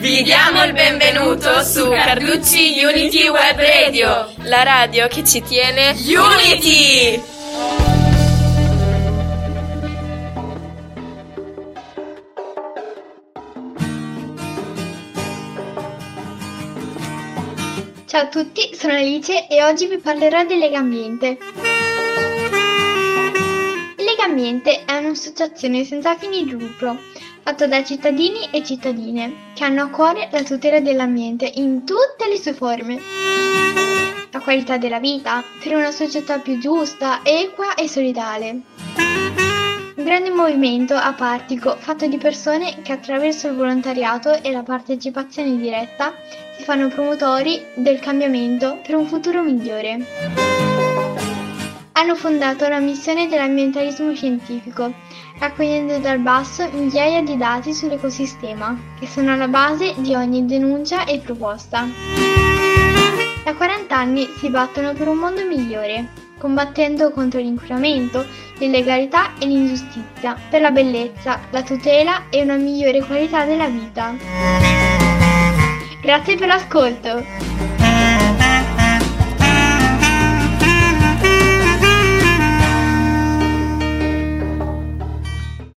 Vi diamo il benvenuto su Carducci Unity Web Radio, la radio che ci tiene Unity! Ciao a tutti, sono Alice e oggi vi parlerò del Legambiente. Legambiente è un'associazione senza fini di lucro, fatta da cittadini e cittadine, che hanno a cuore la tutela dell'ambiente in tutte le sue forme. La qualità della vita per una società più giusta, equa e solidale. Un grande movimento apartico fatto di persone che attraverso il volontariato e la partecipazione diretta si fanno promotori del cambiamento per un futuro migliore. Hanno fondato la missione dell'ambientalismo scientifico, raccogliendo dal basso migliaia di dati sull'ecosistema, che sono alla base di ogni denuncia e proposta. Da 40 anni si battono per un mondo migliore, combattendo contro l'inquinamento, l'illegalità e l'ingiustizia, per la bellezza, la tutela e una migliore qualità della vita. Grazie per l'ascolto!